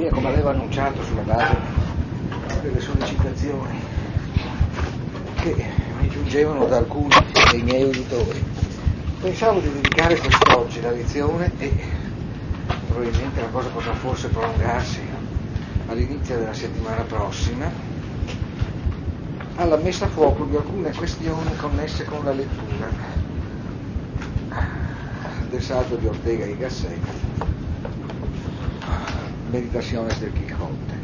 tuttavia, come avevo annunciato sulla base delle sollecitazioni che mi giungevano da alcuni dei miei uditori, pensavo di dedicare quest'oggi la lezione e probabilmente la cosa potrà forse prolungarsi all'inizio della settimana prossima alla messa a fuoco di alcune questioni connesse con la lettura del saggio di Ortega y Gasset, Meditaciones del Quixote.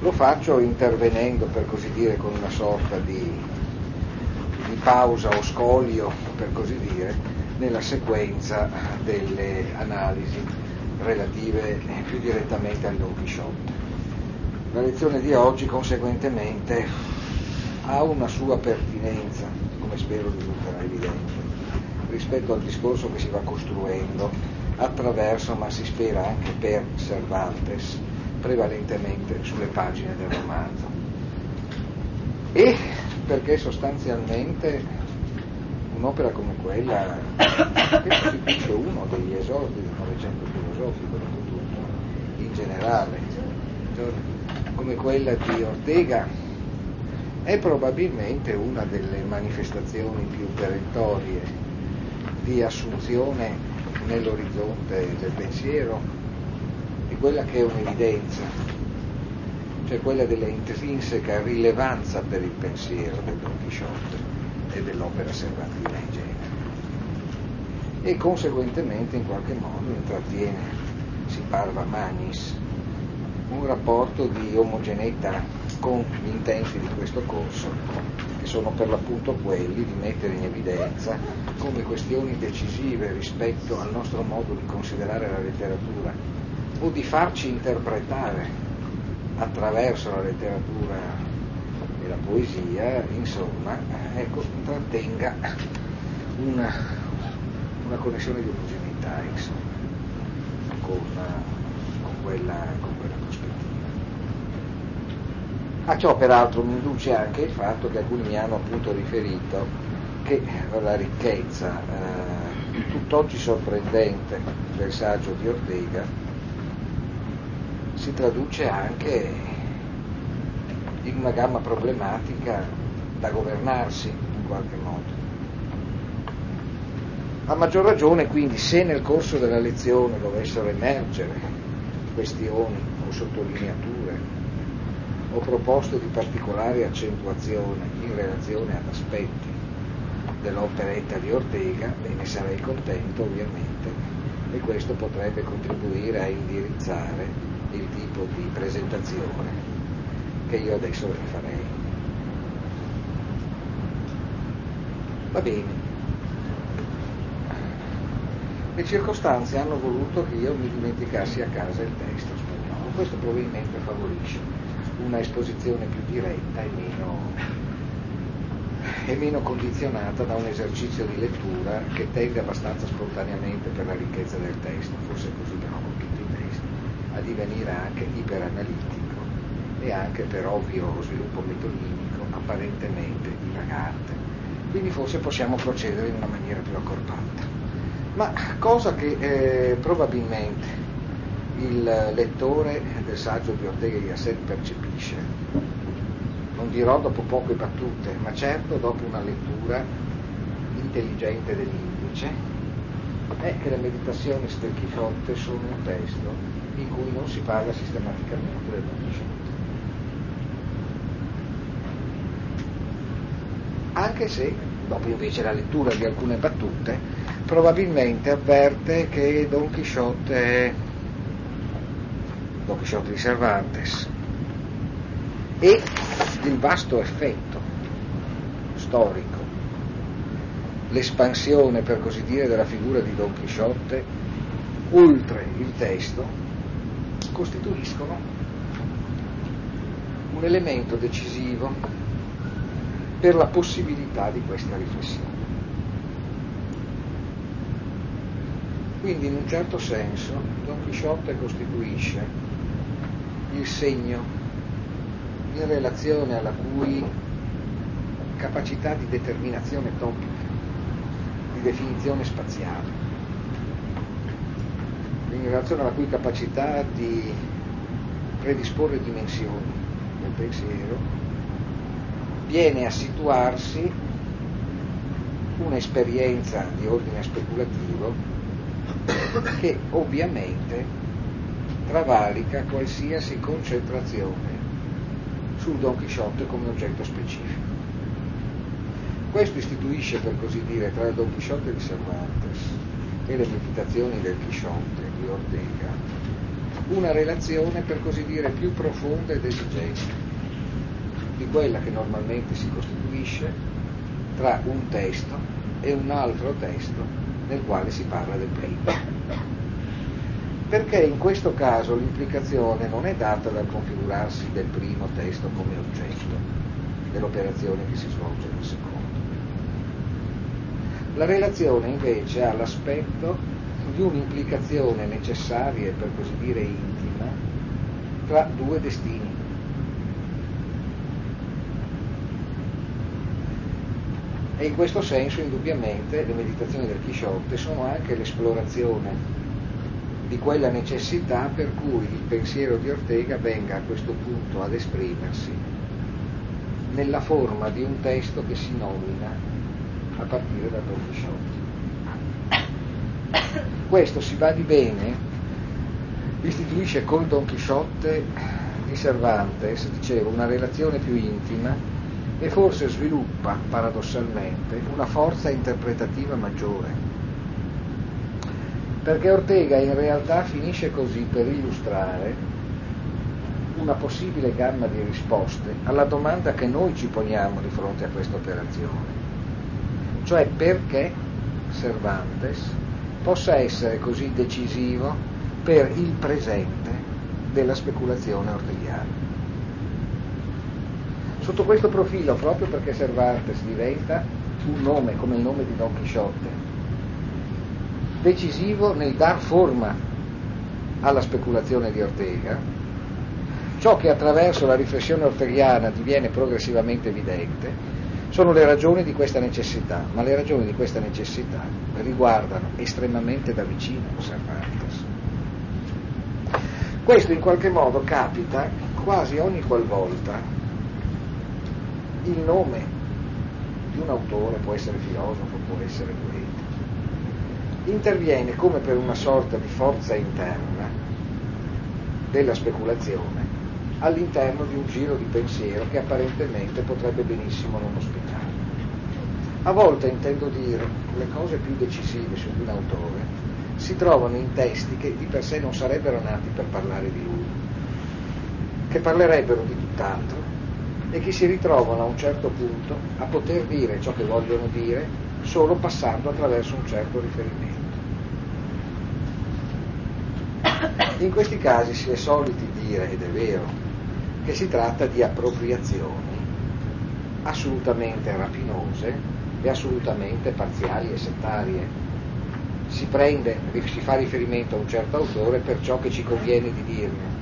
Lo faccio intervenendo, per così dire, con una sorta di, di pausa o scolio, per così dire, nella sequenza delle analisi relative più direttamente al Don Quixote. La lezione di oggi, conseguentemente, ha una sua pertinenza, come spero risulterà evidente, rispetto al discorso che si va costruendo attraverso, ma si spera anche per Cervantes, prevalentemente sulle pagine del romanzo. E perché sostanzialmente un'opera come quella, che costituisce uno degli esordi del Novecento filosofico, in generale, come quella di Ortega, è probabilmente una delle manifestazioni più perentorie di assunzione nell'orizzonte del pensiero di quella che è un'evidenza, cioè quella della intrinseca rilevanza per il pensiero del Don Chisciotte e dell'opera cervantina in genere. E conseguentemente in qualche modo intrattiene, si parva magnis, un rapporto di omogeneità con gli intenti di questo corso, che sono per l'appunto quelli di mettere in evidenza come questioni decisive rispetto al nostro modo di considerare la letteratura o di farci interpretare attraverso la letteratura e la poesia, insomma, ecco, trattenga una, una connessione di omogeneità, insomma, con, con, quella, con a ciò peraltro mi induce anche il fatto che alcuni mi hanno appunto riferito che la ricchezza eh, tutt'oggi sorprendente del saggio di Ortega si traduce anche in una gamma problematica da governarsi in qualche modo. A maggior ragione quindi se nel corso della lezione dovessero emergere questioni o sottolineature o proposte di particolare accentuazione in relazione ad aspetti dell'operetta di Ortega, e ne sarei contento ovviamente, e questo potrebbe contribuire a indirizzare il tipo di presentazione che io adesso vi farei. Va bene. Le circostanze hanno voluto che io mi dimenticassi a casa il testo spagnolo, questo probabilmente favorisce una esposizione più diretta e meno, e meno condizionata da un esercizio di lettura che tende abbastanza spontaneamente per la ricchezza del testo, forse così però con tutti i testi, a divenire anche iperanalitico e anche per ovvio sviluppo metodinico apparentemente divagante. Quindi forse possiamo procedere in una maniera più accorpata. Ma cosa che eh, probabilmente il lettore del saggio di Ortega y Gasset percepisce. Non dirò dopo poche battute, ma certo dopo una lettura intelligente dell'indice, è che le meditazioni del sono un testo in cui non si parla sistematicamente del Quixote. Anche se, dopo invece la lettura di alcune battute, probabilmente avverte che Don Quixote è Don Quixote di Cervantes e il vasto effetto storico, l'espansione per così dire della figura di Don Quixote oltre il testo costituiscono un elemento decisivo per la possibilità di questa riflessione. Quindi in un certo senso Don Quixote costituisce il segno in relazione alla cui capacità di determinazione topica, di definizione spaziale, in relazione alla cui capacità di predisporre dimensioni del pensiero, viene a situarsi un'esperienza di ordine speculativo che ovviamente travalica qualsiasi concentrazione sul Don Chisciotte come oggetto specifico. Questo istituisce, per così dire, tra il Don Chisciotte di Cervantes e le meditazioni del Chisciotte di Ortega una relazione, per così dire, più profonda ed esigente di quella che normalmente si costituisce tra un testo e un altro testo nel quale si parla del primo. Perché in questo caso l'implicazione non è data dal configurarsi del primo testo come oggetto dell'operazione che si svolge nel secondo. La relazione invece ha l'aspetto di un'implicazione necessaria e per così dire intima tra due destini. E in questo senso, indubbiamente, le meditazioni del Chisciotte sono anche l'esplorazione di quella necessità per cui il pensiero di Ortega venga a questo punto ad esprimersi nella forma di un testo che si nomina a partire da Don Chisciotte. Questo si va di bene, istituisce col Don Chisciotte di Cervantes, dicevo, una relazione più intima e forse sviluppa paradossalmente una forza interpretativa maggiore. Perché Ortega in realtà finisce così per illustrare una possibile gamma di risposte alla domanda che noi ci poniamo di fronte a questa operazione, cioè perché Cervantes possa essere così decisivo per il presente della speculazione ortegiana. Sotto questo profilo, proprio perché Cervantes diventa un nome come il nome di Don Chisciotte, decisivo nel dar forma alla speculazione di Ortega, ciò che attraverso la riflessione orteghiana diviene progressivamente evidente sono le ragioni di questa necessità, ma le ragioni di questa necessità riguardano estremamente da vicino Cervantes. Questo in qualche modo capita quasi ogni qualvolta il nome di un autore, può essere filosofo, può essere poeta, interviene come per una sorta di forza interna della speculazione all'interno di un giro di pensiero che apparentemente potrebbe benissimo non ospitare. A volte intendo dire le cose più decisive su di un autore si trovano in testi che di per sé non sarebbero nati per parlare di lui, che parlerebbero di tutt'altro e che si ritrovano a un certo punto a poter dire ciò che vogliono dire solo passando attraverso un certo riferimento. In questi casi si è soliti dire, ed è vero, che si tratta di appropriazioni assolutamente rapinose e assolutamente parziali e settarie. Si, prende, si fa riferimento a un certo autore per ciò che ci conviene di dirne,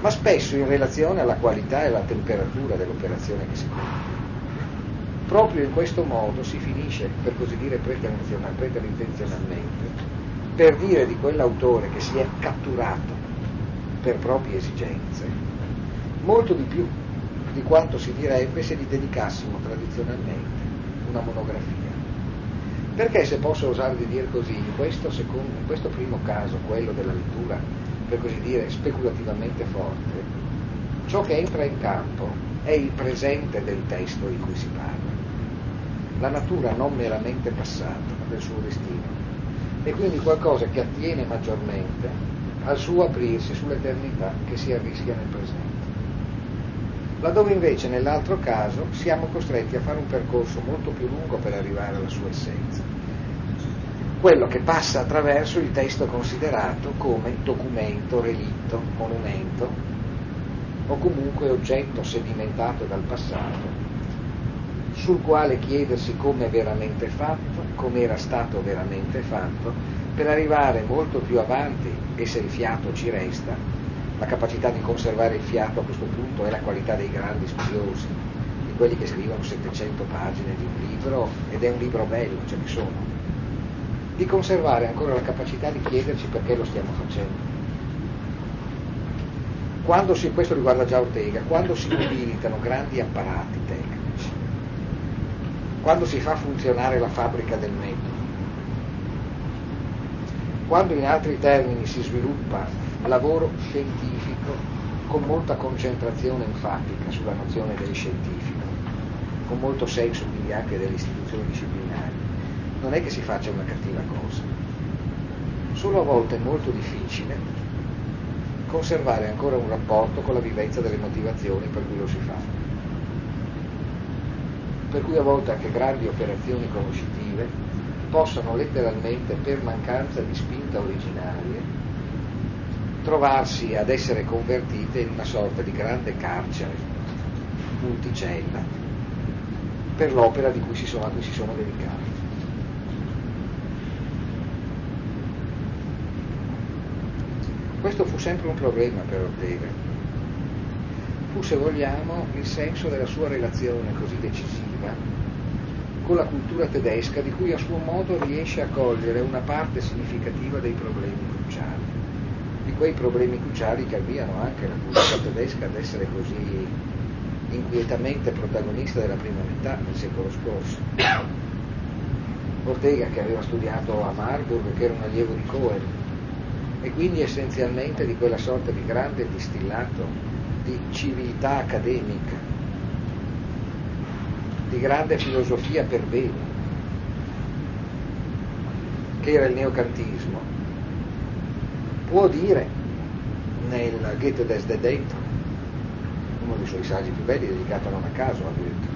ma spesso in relazione alla qualità e alla temperatura dell'operazione che si compie. Proprio in questo modo si finisce, per così dire preterintenzionalmente, per dire di quell'autore che si è catturato per proprie esigenze, molto di più di quanto si direbbe se gli dedicassimo tradizionalmente una monografia. Perché se posso osare di dire così, in questo, secondo, in questo primo caso, quello della lettura per così dire, speculativamente forte, ciò che entra in campo è il presente del testo di cui si parla, la natura non meramente passata del suo destino, e quindi qualcosa che attiene maggiormente al suo aprirsi sull'eternità che si arrischia nel presente. Laddove invece nell'altro caso siamo costretti a fare un percorso molto più lungo per arrivare alla sua essenza quello che passa attraverso il testo considerato come documento, relitto, monumento o comunque oggetto sedimentato dal passato, sul quale chiedersi come è veramente fatto, come era stato veramente fatto, per arrivare molto più avanti e se il fiato ci resta, la capacità di conservare il fiato a questo punto è la qualità dei grandi studiosi, di quelli che scrivono 700 pagine di un libro ed è un libro bello, ce ne sono, di conservare ancora la capacità di chiederci perché lo stiamo facendo. quando si, questo riguarda già Ortega, quando si mobilitano grandi apparati tecnici, quando si fa funzionare la fabbrica del metodo, quando in altri termini si sviluppa lavoro scientifico con molta concentrazione enfatica sulla nozione del scientifico, con molto senso quindi anche delle istituzioni disciplinari, non è che si faccia una cattiva cosa. Solo a volte è molto difficile conservare ancora un rapporto con la vivezza delle motivazioni per cui lo si fa. Per cui a volte anche grandi operazioni conoscitive possano letteralmente, per mancanza di spinta originaria, trovarsi ad essere convertite in una sorta di grande carcere multicella per l'opera cui sono, a cui si sono dedicati. Questo fu sempre un problema per Ortega. Fu, se vogliamo, il senso della sua relazione così decisiva con la cultura tedesca di cui a suo modo riesce a cogliere una parte significativa dei problemi cruciali di quei problemi cruciali che avviano anche la cultura tedesca ad essere così inquietamente protagonista della prima metà del secolo scorso. Ortega che aveva studiato a Marburg, che era un allievo di Cohen, e quindi essenzialmente di quella sorta di grande distillato di civiltà accademica, di grande filosofia per bene, che era il neocantismo, può dire nel Goethe des Dedento, uno dei suoi saggi più belli dedicato non a caso a Goethe,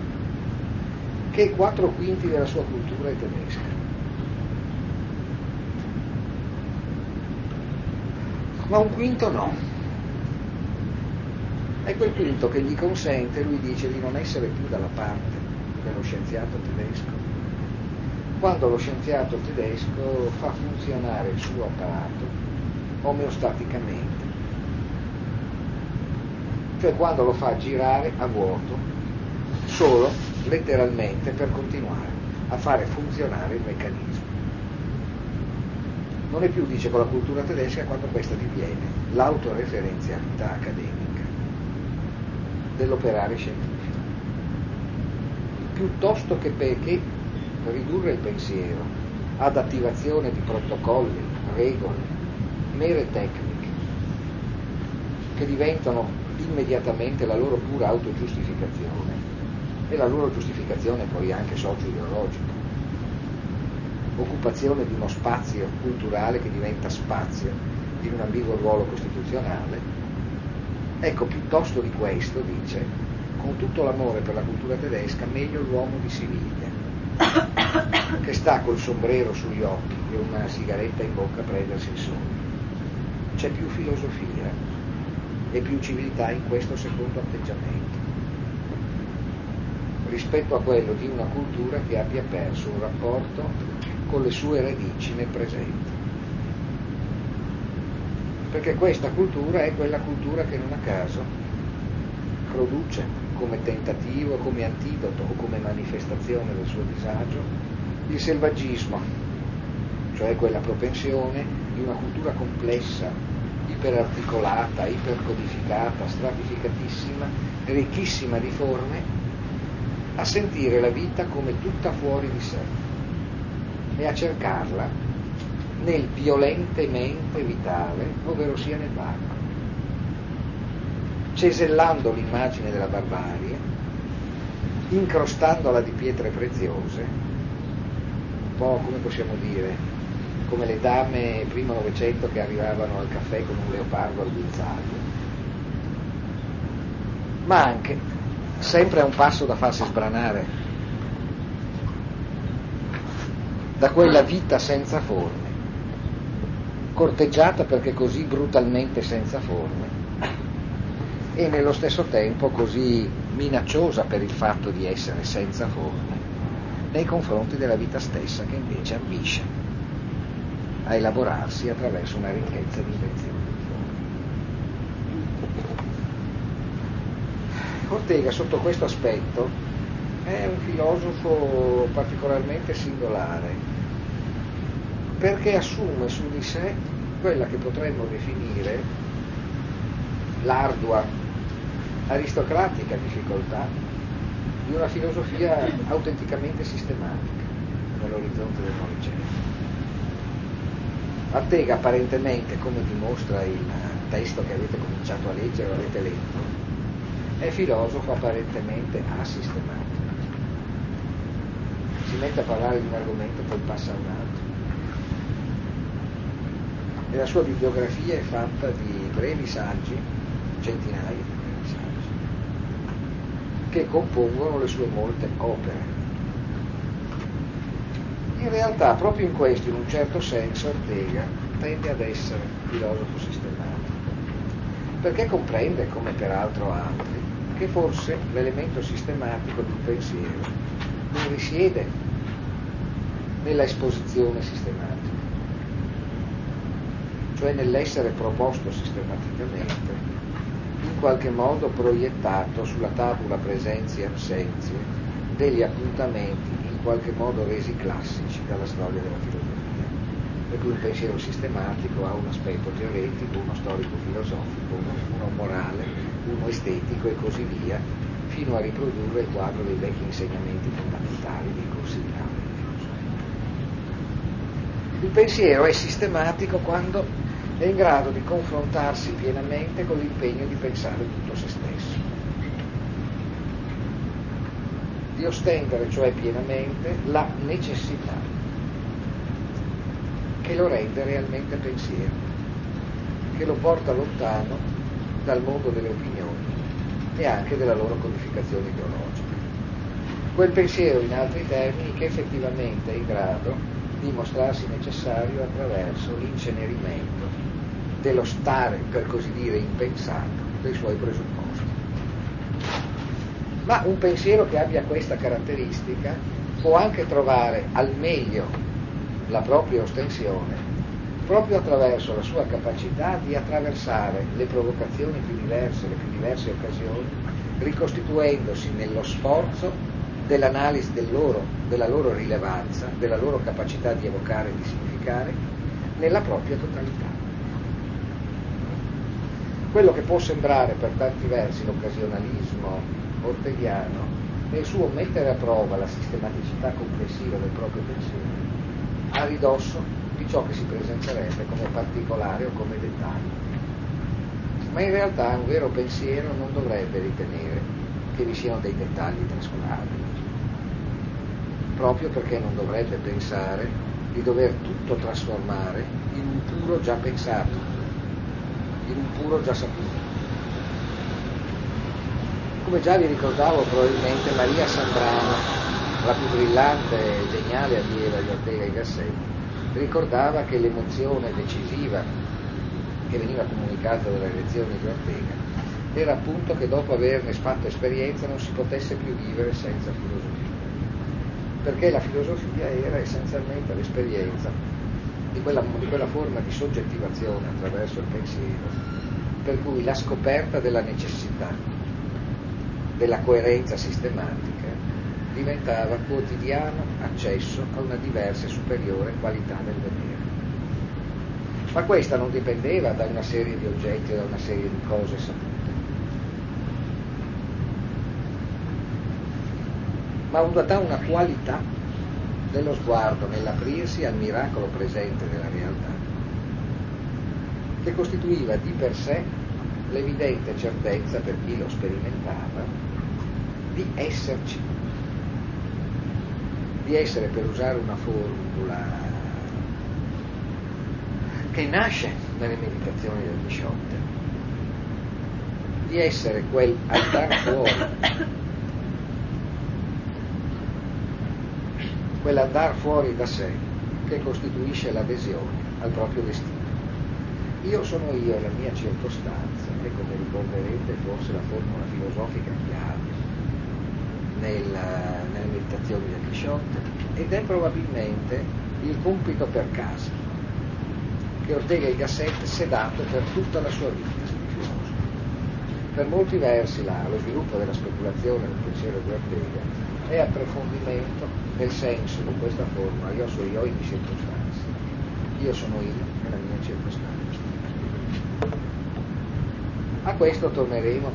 che quattro quinti della sua cultura è tedesca. Ma un quinto no. È quel quinto che gli consente, lui dice, di non essere più dalla parte dello scienziato tedesco, quando lo scienziato tedesco fa funzionare il suo apparato omeostaticamente, cioè quando lo fa girare a vuoto, solo letteralmente per continuare a fare funzionare il meccanismo. Non è più, dice, con la cultura tedesca quando questa diviene l'autoreferenzialità accademica dell'operare scientifico. Piuttosto che perché ridurre il pensiero ad attivazione di protocolli, regole, mere tecniche che diventano immediatamente la loro pura autogiustificazione e la loro giustificazione poi anche socio-ideologica. Occupazione di uno spazio culturale che diventa spazio di un ambiguo ruolo costituzionale. Ecco, piuttosto di questo, dice, con tutto l'amore per la cultura tedesca, meglio l'uomo di Siviglia, che sta col sombrero sugli occhi e una sigaretta in bocca a prendersi il sonno c'è più filosofia e più civiltà in questo secondo atteggiamento rispetto a quello di una cultura che abbia perso un rapporto con le sue radici nel presente. Perché questa cultura è quella cultura che non a caso produce come tentativo, come antidoto o come manifestazione del suo disagio il selvaggismo, cioè quella propensione di una cultura complessa iperarticolata, ipercodificata, stratificatissima, ricchissima di forme, a sentire la vita come tutta fuori di sé e a cercarla nel violentemente vitale, ovvero sia nel vago, cesellando l'immagine della barbarie, incrostandola di pietre preziose, un po' come possiamo dire, come le dame primo Novecento che arrivavano al caffè con un leopardo al guinzaglio, ma anche sempre a un passo da farsi sbranare da quella vita senza forme, corteggiata perché così brutalmente senza forme e nello stesso tempo così minacciosa per il fatto di essere senza forme nei confronti della vita stessa che invece ambisce a elaborarsi attraverso una ricchezza di invenzioni. Ortega sotto questo aspetto è un filosofo particolarmente singolare perché assume su di sé quella che potremmo definire l'ardua, aristocratica difficoltà di una filosofia autenticamente sistematica nell'orizzonte del Novecento. Attega apparentemente, come dimostra il testo che avete cominciato a leggere avete letto, è filosofo apparentemente asistematico. Si mette a parlare di un argomento, poi passa a un altro. E la sua bibliografia è fatta di brevi saggi, centinaia che compongono le sue molte opere. In realtà, proprio in questo, in un certo senso, Ortega tende ad essere filosofo sistematico, perché comprende, come peraltro altri, che forse l'elemento sistematico di un pensiero non risiede nella esposizione sistematica, cioè nell'essere proposto sistematicamente, in qualche modo proiettato sulla tabula presenze e absenze degli appuntamenti in qualche modo resi classici dalla storia della filosofia. Per cui il pensiero sistematico ha un aspetto teoretico, uno storico-filosofico, uno, uno morale, uno estetico e così via, fino a riprodurre il quadro dei vecchi insegnamenti fondamentali dei corsi di laurea. Il pensiero è sistematico quando è in grado di confrontarsi pienamente con l'impegno di pensare tutto se stesso di ostendere cioè pienamente la necessità che lo rende realmente pensiero, che lo porta lontano dal mondo delle opinioni e anche della loro codificazione ideologica. Quel pensiero, in altri termini, che effettivamente è in grado di mostrarsi necessario attraverso l'incenerimento dello stare, per così dire, impensato dei suoi presupposti. Ma un pensiero che abbia questa caratteristica può anche trovare al meglio la propria ostensione proprio attraverso la sua capacità di attraversare le provocazioni più diverse, le più diverse occasioni, ricostituendosi nello sforzo dell'analisi del loro, della loro rilevanza, della loro capacità di evocare e di significare, nella propria totalità. Quello che può sembrare per tanti versi l'occasionalismo ortegiano nel suo mettere a prova la sistematicità complessiva del proprio pensiero a ridosso di ciò che si presenterebbe come particolare o come dettaglio. Ma in realtà un vero pensiero non dovrebbe ritenere che vi siano dei dettagli trascurabili, proprio perché non dovrebbe pensare di dover tutto trasformare in un puro già pensato, in un puro già saputo. Come già vi ricordavo probabilmente Maria Sandrano, la più brillante e geniale allieva di Ortega y Gasset, ricordava che l'emozione decisiva che veniva comunicata dalle lezioni di Ortega era appunto che dopo averne fatto esperienza non si potesse più vivere senza filosofia, perché la filosofia era essenzialmente l'esperienza di quella, di quella forma di soggettivazione attraverso il pensiero, per cui la scoperta della necessità della coerenza sistematica diventava quotidiano accesso a una diversa e superiore qualità del vedere. Ma questa non dipendeva da una serie di oggetti o da una serie di cose sapute, ma da una qualità dello sguardo nell'aprirsi al miracolo presente della realtà, che costituiva di per sé l'evidente certezza per chi lo sperimentava di esserci, di essere, per usare una formula che nasce nelle meditazioni del Bisciotte, di essere quel andare fuori, quell'andare fuori da sé che costituisce l'adesione al proprio destino. Io sono io e la mia circostanza, e come ricorderete forse la formula filosofica chiave nella, nelle meditazioni del Quixote ed è probabilmente il compito per casa che Ortega y Gasset si è dato per tutta la sua vita Per molti versi là, lo sviluppo della speculazione del pensiero di Ortega è approfondimento nel senso con questa forma io sono io in circostanze, io sono io nella mia circostanza. A questo torneremo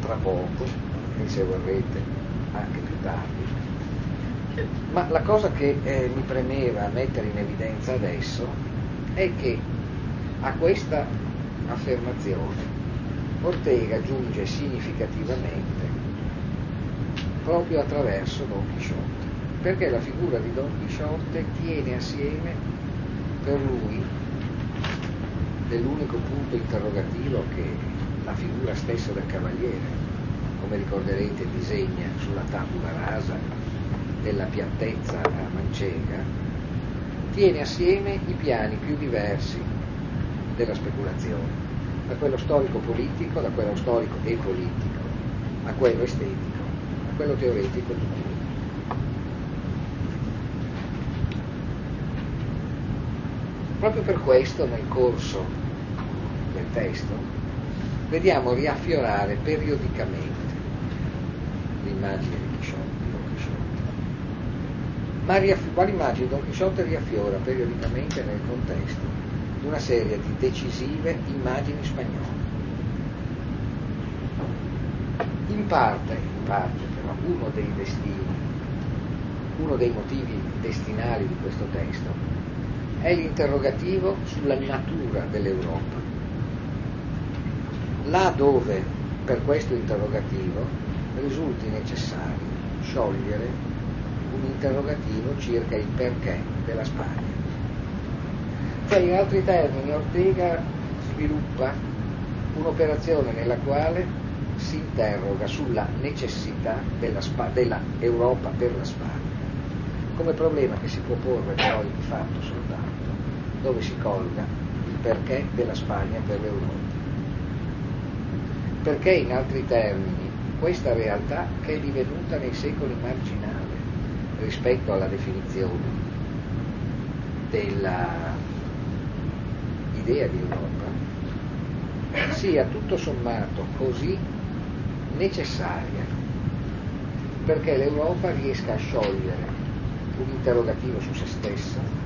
tra poco e se vorrete anche più tardi. Ma la cosa che eh, mi premeva mettere in evidenza adesso è che a questa affermazione Ortega giunge significativamente proprio attraverso Don Chisciotte, perché la figura di Don Chisciotte tiene assieme per lui dell'unico punto interrogativo che la figura stessa del cavaliere, come ricorderete, disegna sulla tabula rasa della piattezza a Mancega, tiene assieme i piani più diversi della speculazione da quello storico politico, da quello storico e politico, a quello estetico, a quello teoretico di più. Proprio per questo nel corso del testo vediamo riaffiorare periodicamente l'immagine di Don Chisciotte. Ma riaff- quale immagine Don Chisciotte riaffiora periodicamente nel contesto una serie di decisive immagini spagnole. In parte, in parte però, uno dei destini, uno dei motivi destinali di questo testo è l'interrogativo sulla natura dell'Europa. Là dove per questo interrogativo risulti necessario sciogliere un interrogativo circa il perché della Spagna. Cioè, in altri termini, Ortega sviluppa un'operazione nella quale si interroga sulla necessità della, Spa- della per la Spagna, come problema che si può porre però di fatto soltanto dove si colga il perché della Spagna per l'Europa. Perché in altri termini questa realtà che è divenuta nei secoli marginale rispetto alla definizione della idea di Europa sia tutto sommato così necessaria perché l'Europa riesca a sciogliere un interrogativo su se stessa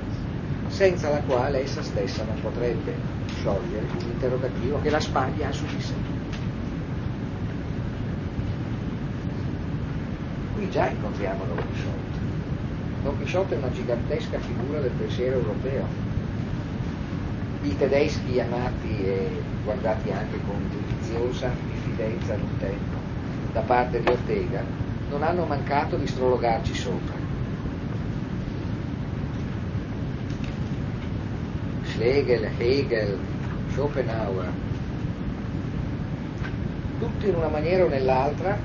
senza la quale essa stessa non potrebbe sciogliere un interrogativo che la Spagna ha su di sé. Qui già incontriamo Don Quixote. Don Quixote è una gigantesca figura del pensiero europeo, i tedeschi amati e guardati anche con giudiziosa diffidenza ad un tempo da parte di Ortega non hanno mancato di strologarci sopra. Schlegel, Hegel, Schopenhauer, tutti in una maniera o nell'altra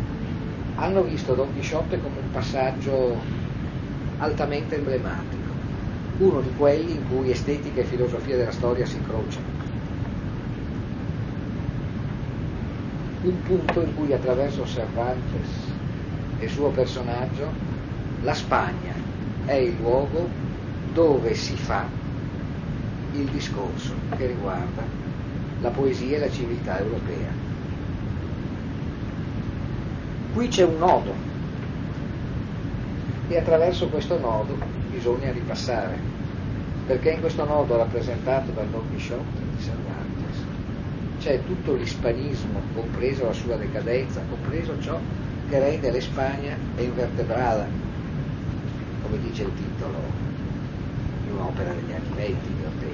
hanno visto Don Chisciotte come un passaggio altamente emblematico uno di quelli in cui estetica e filosofia della storia si incrociano. Un punto in cui attraverso Cervantes e il suo personaggio la Spagna è il luogo dove si fa il discorso che riguarda la poesia e la civiltà europea. Qui c'è un nodo e attraverso questo nodo bisogna ripassare, perché in questo nodo rappresentato dal Don Quixote di Cervantes c'è tutto l'ispanismo, compreso la sua decadenza, compreso ciò che rende l'Espagna invertebrata, come dice il titolo di un'opera degli anni venti di Ortega,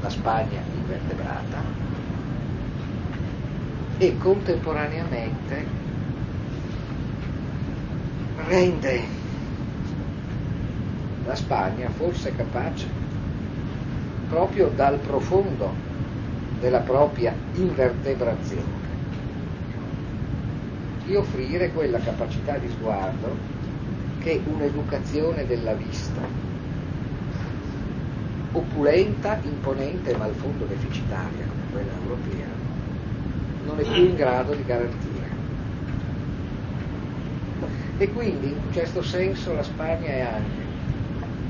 la Spagna invertebrata, e contemporaneamente rende la Spagna fosse capace, proprio dal profondo della propria invertebrazione, di offrire quella capacità di sguardo che un'educazione della vista, opulenta, imponente ma al fondo deficitaria come quella europea, non è più in grado di garantire. E quindi in un certo senso la Spagna è anche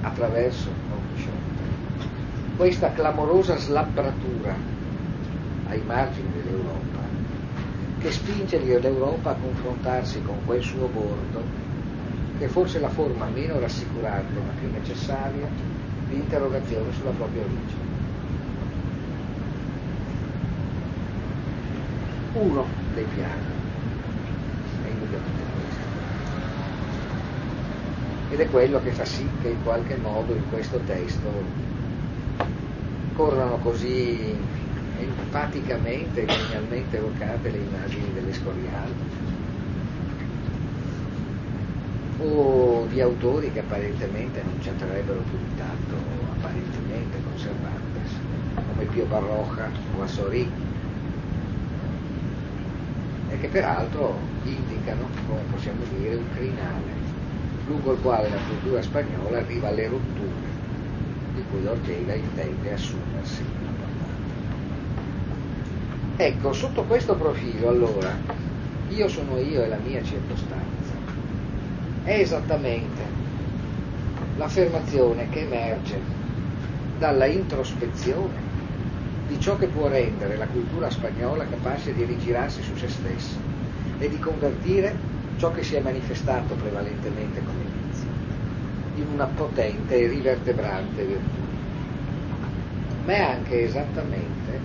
attraverso questa clamorosa slabbratura ai margini dell'Europa che spinge l'Europa a confrontarsi con quel suo bordo che è forse la forma meno rassicurante ma più necessaria di interrogazione sulla propria origine. uno dei piani, è indubbiamente questo. Ed è quello che fa sì che in qualche modo in questo testo corrano così enfaticamente e genialmente evocate le immagini dell'Escorial o di autori che apparentemente non c'entrerebbero più di tanto, apparentemente conservantes, come Pio Barroja o Assori, e che peraltro indicano, come possiamo dire, un crinale lungo il quale la cultura spagnola arriva alle rotture di cui Ortega intende assumersi Ecco, sotto questo profilo allora, io sono io e la mia circostanza, è esattamente l'affermazione che emerge dalla introspezione di ciò che può rendere la cultura spagnola capace di rigirarsi su se stessa e di convertire ciò che si è manifestato prevalentemente come inizio in una potente e rivertebrante virtù. Ma è anche esattamente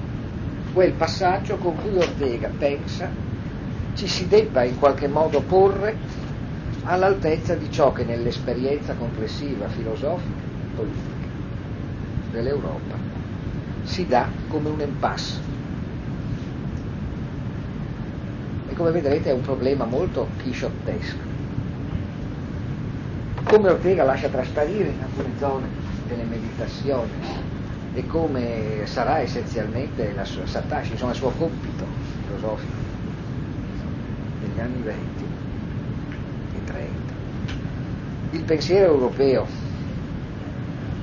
quel passaggio con cui Ortega pensa ci si debba in qualche modo porre all'altezza di ciò che nell'esperienza complessiva filosofica e politica dell'Europa si dà come un impasse. E come vedrete è un problema molto chisciottesco. Come Ortega lascia trasparire in alcune zone delle meditazioni e come sarà essenzialmente la sua, Satashi, insomma il suo compito filosofico negli anni 20 e 30. Il pensiero europeo,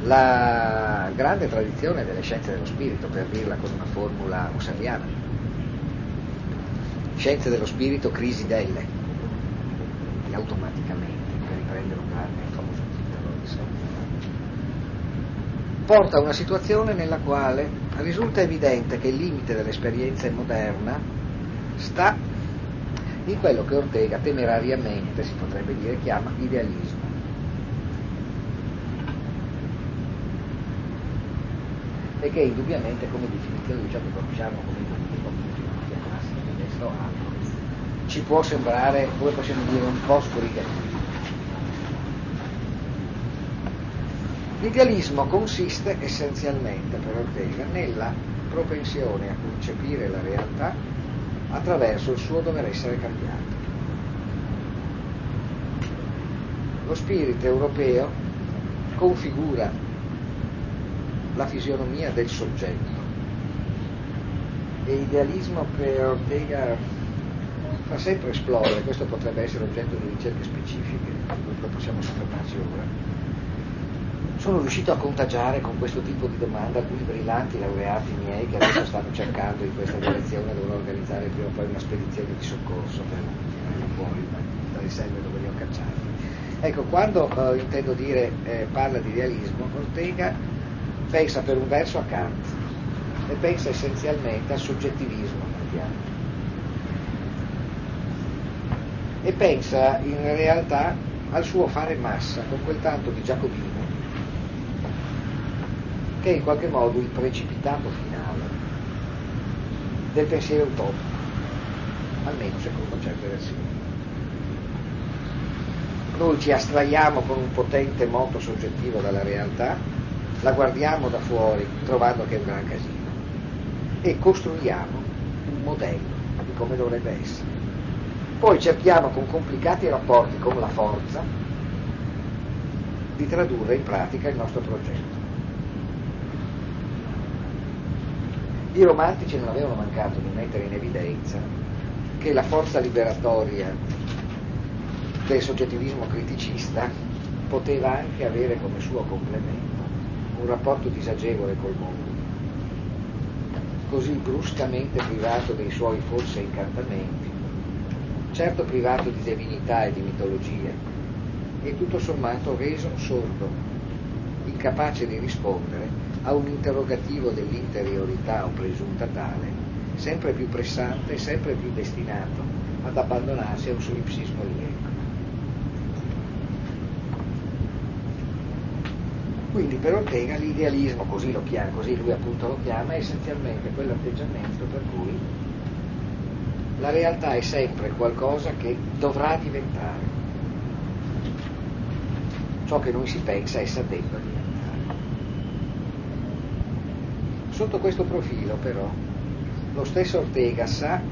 la grande tradizione delle scienze dello spirito, per dirla con una formula husserliana, scienze dello spirito, crisi delle, automaticamente porta a una situazione nella quale risulta evidente che il limite dell'esperienza moderna sta in quello che Ortega temerariamente, si potrebbe dire, chiama idealismo. E che indubbiamente come definizione di ciò che conosciamo come idealismo, filosofia classica di destra o altro, ci può sembrare, come possiamo dire, un po' sbrigativo. L'idealismo consiste essenzialmente per Ortega nella propensione a concepire la realtà attraverso il suo dover essere cambiato. Lo spirito europeo configura la fisionomia del soggetto e idealismo per Ortega fa sempre esplodere, questo potrebbe essere oggetto di ricerche specifiche, cui possiamo soffermarci ora, sono riuscito a contagiare con questo tipo di domanda alcuni brillanti laureati miei che adesso stanno cercando in questa direzione, dovrò organizzare prima o poi una spedizione di soccorso per tirarli fuori dalle selve dove li ho cacciati. Ecco, quando eh, intendo dire eh, parla di idealismo, Ortega pensa per un verso a Kant e pensa essenzialmente al soggettivismo kantiano e pensa in realtà al suo fare massa con quel tanto di Giacobino che è in qualche modo il precipitato finale del pensiero utopico, almeno secondo certe versioni. Noi ci astraiamo con un potente moto soggettivo dalla realtà, la guardiamo da fuori trovando che è un gran casino e costruiamo un modello di come dovrebbe essere. Poi cerchiamo con complicati rapporti con la forza di tradurre in pratica il nostro progetto. I romantici non avevano mancato di mettere in evidenza che la forza liberatoria del soggettivismo criticista poteva anche avere come suo complemento un rapporto disagevole col mondo, così bruscamente privato dei suoi forse incantamenti, certo privato di divinità e di mitologie, e tutto sommato reso sordo, incapace di rispondere a un interrogativo dell'interiorità o presunta tale, sempre più pressante e sempre più destinato ad abbandonarsi a un solipsismo lieto. Quindi per Ortega l'idealismo, così, chiama, così lui appunto lo chiama, è essenzialmente quell'atteggiamento per cui La realtà è sempre qualcosa che dovrà diventare. Ciò che noi si pensa essa debba diventare. Sotto questo profilo però lo stesso Ortega sa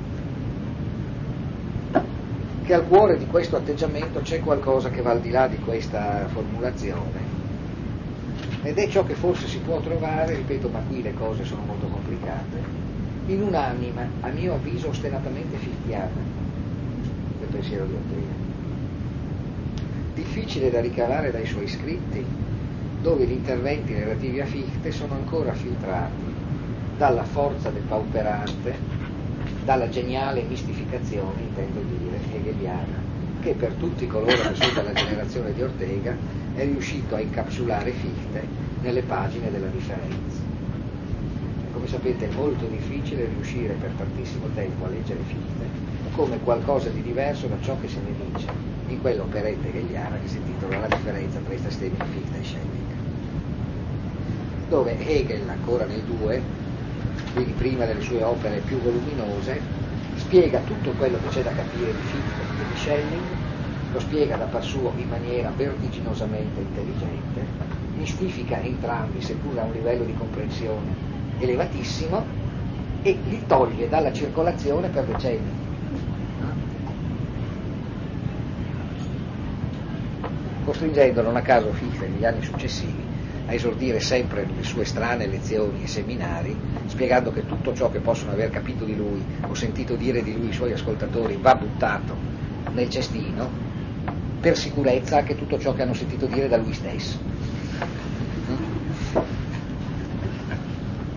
che al cuore di questo atteggiamento c'è qualcosa che va al di là di questa formulazione ed è ciò che forse si può trovare, ripeto, ma qui le cose sono molto complicate, in un'anima, a mio avviso, ostenatamente fichtiana del pensiero di Ortega. Difficile da ricavare dai suoi scritti, dove gli interventi relativi a Fichte sono ancora filtrati dalla forza del pauperante dalla geniale mistificazione, intendo dire, hegeliana, che per tutti coloro che sono della generazione di Ortega è riuscito a incapsulare Fichte nelle pagine della differenza. Come sapete è molto difficile riuscire per tantissimo tempo a leggere Fichte come qualcosa di diverso da ciò che se ne dice in quell'operetta hegeliana che si intitola La differenza tra i sistemi di Fichte e Schelling, dove Hegel, ancora nel 2, quindi prima delle sue opere più voluminose, spiega tutto quello che c'è da capire di Fichte Schelling, lo spiega da par suo in maniera vertiginosamente intelligente, mistifica entrambi seppur a un livello di comprensione elevatissimo e li toglie dalla circolazione per decenni. costringendo non a caso Fichte negli anni successivi a esordire sempre le sue strane lezioni e seminari, spiegando che tutto ciò che possono aver capito di lui o sentito dire di lui i suoi ascoltatori va buttato nel cestino, per sicurezza anche tutto ciò che hanno sentito dire da lui stesso.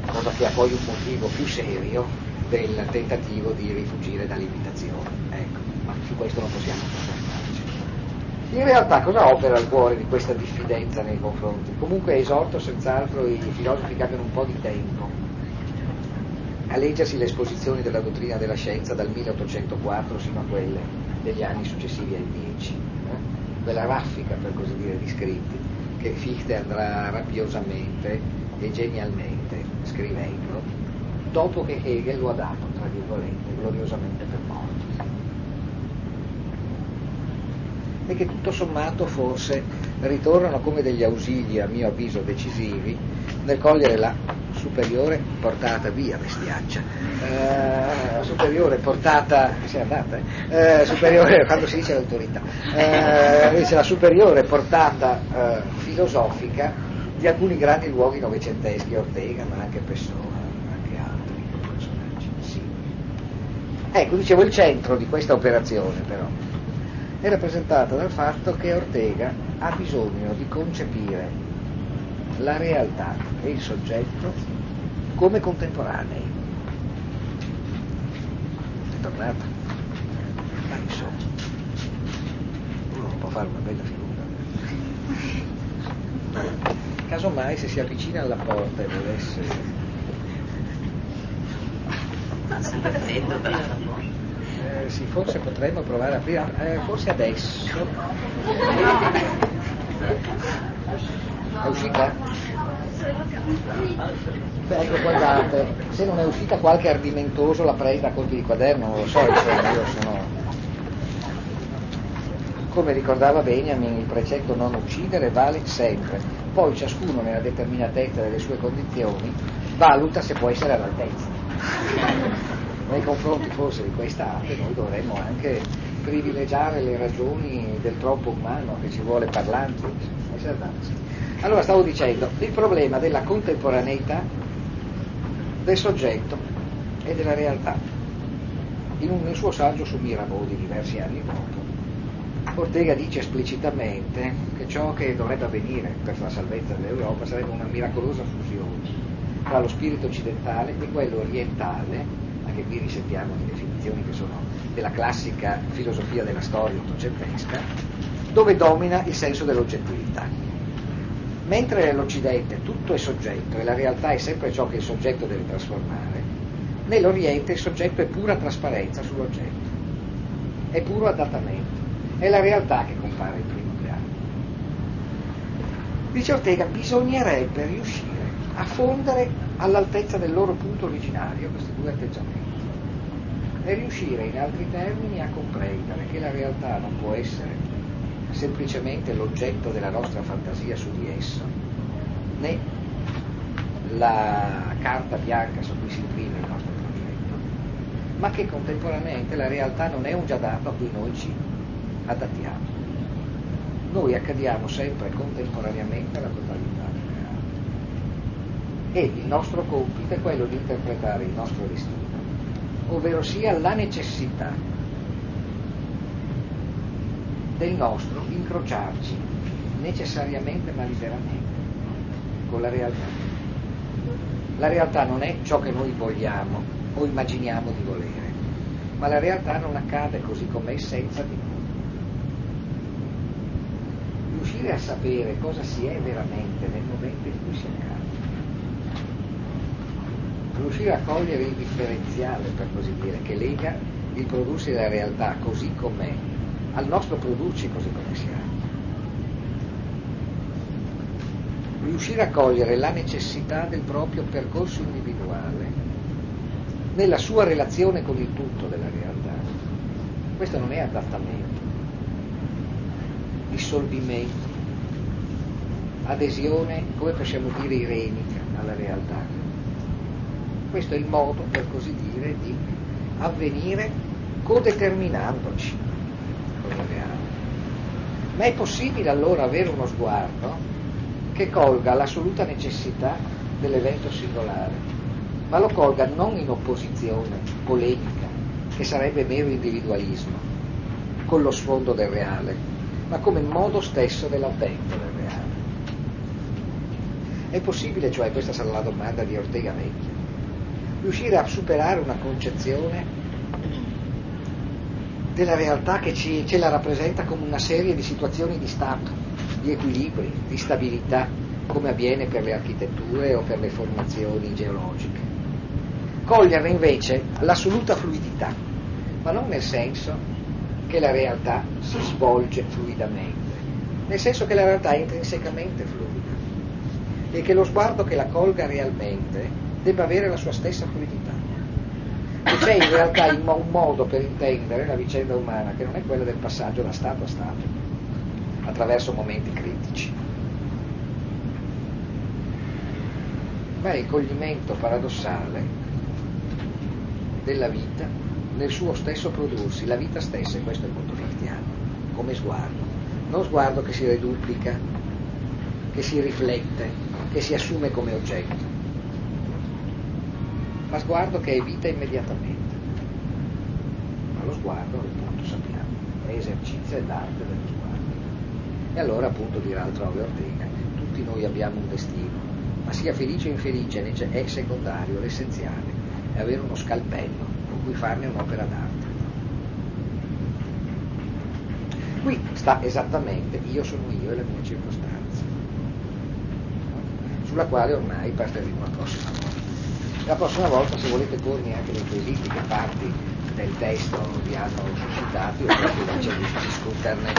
Cosa che ha poi un motivo più serio del tentativo di rifugire dall'imitazione. Ecco, ma su questo non possiamo soffermarci. In realtà cosa opera al cuore di questa diffidenza nei confronti? Comunque esorto senz'altro i filosofi che abbiano un po' di tempo a leggersi le esposizioni della dottrina della scienza dal 1804 sino a quelle degli anni successivi ai 10, eh? quella raffica per così dire di scritti che Fichte andrà rappiosamente e genialmente scrivendo dopo che Hegel lo ha dato, tra virgolette, gloriosamente per morto. e che tutto sommato forse ritornano come degli ausili a mio avviso decisivi nel cogliere la superiore portata via bestiaccia eh, superiore portata si è andata eh? eh, superiore quando si dice l'autorità eh, la superiore portata eh, filosofica di alcuni grandi luoghi novecenteschi Ortega ma anche Pessoa anche altri personaggi sì. ecco dicevo il centro di questa operazione però è rappresentata dal fatto che Ortega ha bisogno di concepire la realtà e il soggetto come contemporanei. È tornata? Ma insomma, uno non può fare una bella figura. Casomai se si avvicina alla porta e volesse... Eh, sì, forse potremmo provare a aprire, eh, forse adesso. È uscita? Beh, ecco, guardate, se non è uscita qualche ardimentoso la prenda a colpi di quaderno, non lo so, insomma, io sono... Come ricordava Benjamin, il precetto non uccidere vale sempre, poi ciascuno nella determinatezza delle sue condizioni valuta se può essere all'altezza nei confronti forse di questa arte noi dovremmo anche privilegiare le ragioni del troppo umano che ci vuole parlante, osservarsi. Allora stavo dicendo, il problema della contemporaneità del soggetto e della realtà. In un, suo saggio su Mirabeau di diversi anni dopo, Ortega dice esplicitamente che ciò che dovrebbe avvenire per la salvezza dell'Europa sarebbe una miracolosa fusione tra lo spirito occidentale e quello orientale anche qui risentiamo le definizioni che sono della classica filosofia della storia ottocentesca, dove domina il senso dell'oggettività. Mentre nell'Occidente tutto è soggetto e la realtà è sempre ciò che il soggetto deve trasformare, nell'Oriente il soggetto è pura trasparenza sull'oggetto, è puro adattamento, è la realtà che compare in primo piano. Dice Ortega, bisognerebbe riuscire a fondere all'altezza del loro punto originario questi due atteggiamenti. è riuscire in altri termini a comprendere che la realtà non può essere semplicemente l'oggetto della nostra fantasia su di esso, né la carta bianca su cui si imprime il nostro progetto, ma che contemporaneamente la realtà non è un già dato a cui noi ci adattiamo. Noi accadiamo sempre contemporaneamente alla totalità del reale. E il nostro compito è quello di interpretare il nostro destino, ovvero sia la necessità del nostro incrociarci necessariamente ma liberamente con la realtà. La realtà non è ciò che noi vogliamo o immaginiamo di volere, ma la realtà non accade così com'è senza di noi riuscire a sapere cosa si è veramente nel momento in cui si accade, riuscire a cogliere il differenziale, per così dire, che lega il prodursi della realtà così com'è al nostro produrci così come siamo. Riuscire a cogliere la necessità del proprio percorso individuale nella sua relazione con il tutto della realtà. Questo non è adattamento, dissolvimento, adesione, come possiamo dire, irenica alla realtà. Questo è il modo, per così dire, di avvenire codeterminandoci reale. Ma è possibile allora avere uno sguardo che colga l'assoluta necessità dell'evento singolare, ma lo colga non in opposizione polemica, che sarebbe mero individualismo, con lo sfondo del reale, ma come modo stesso dell'avvento del reale. È possibile, cioè, questa sarà la domanda di Ortega Vecchia, riuscire a superare una concezione della realtà che ci, ce la rappresenta come una serie di situazioni di stato, di equilibri, di stabilità, come avviene per le architetture o per le formazioni geologiche. Cogliere invece l'assoluta fluidità, ma non nel senso che la realtà si svolge fluidamente, nel senso che la realtà è intrinsecamente fluida e che lo sguardo che la colga realmente debba avere la sua stessa fluidità. E c'è in realtà un modo per intendere la vicenda umana che non è quella del passaggio da stato a stato, attraverso momenti critici, ma è il coglimento paradossale della vita nel suo stesso prodursi, la vita stessa, e questo è molto cristiano, come sguardo, non sguardo che si reduplica, che si riflette, che si assume come oggetto, ma sguardo che è vita immediatamente. Ma lo sguardo, appunto sappiamo, è esercizio ed arte dello sguardo. E allora appunto dirà altrove Ortega, tutti noi abbiamo un destino, ma sia felice o infelice è secondario, l'essenziale è avere uno scalpello con cui farne un'opera d'arte. Qui sta esattamente io sono io e la mia circostanza sulla quale ormai partiremo la prossima volta. La prossima volta se volete pormi anche le quesiti che parti del testo vi hanno suscitato, io credo invece di discuterne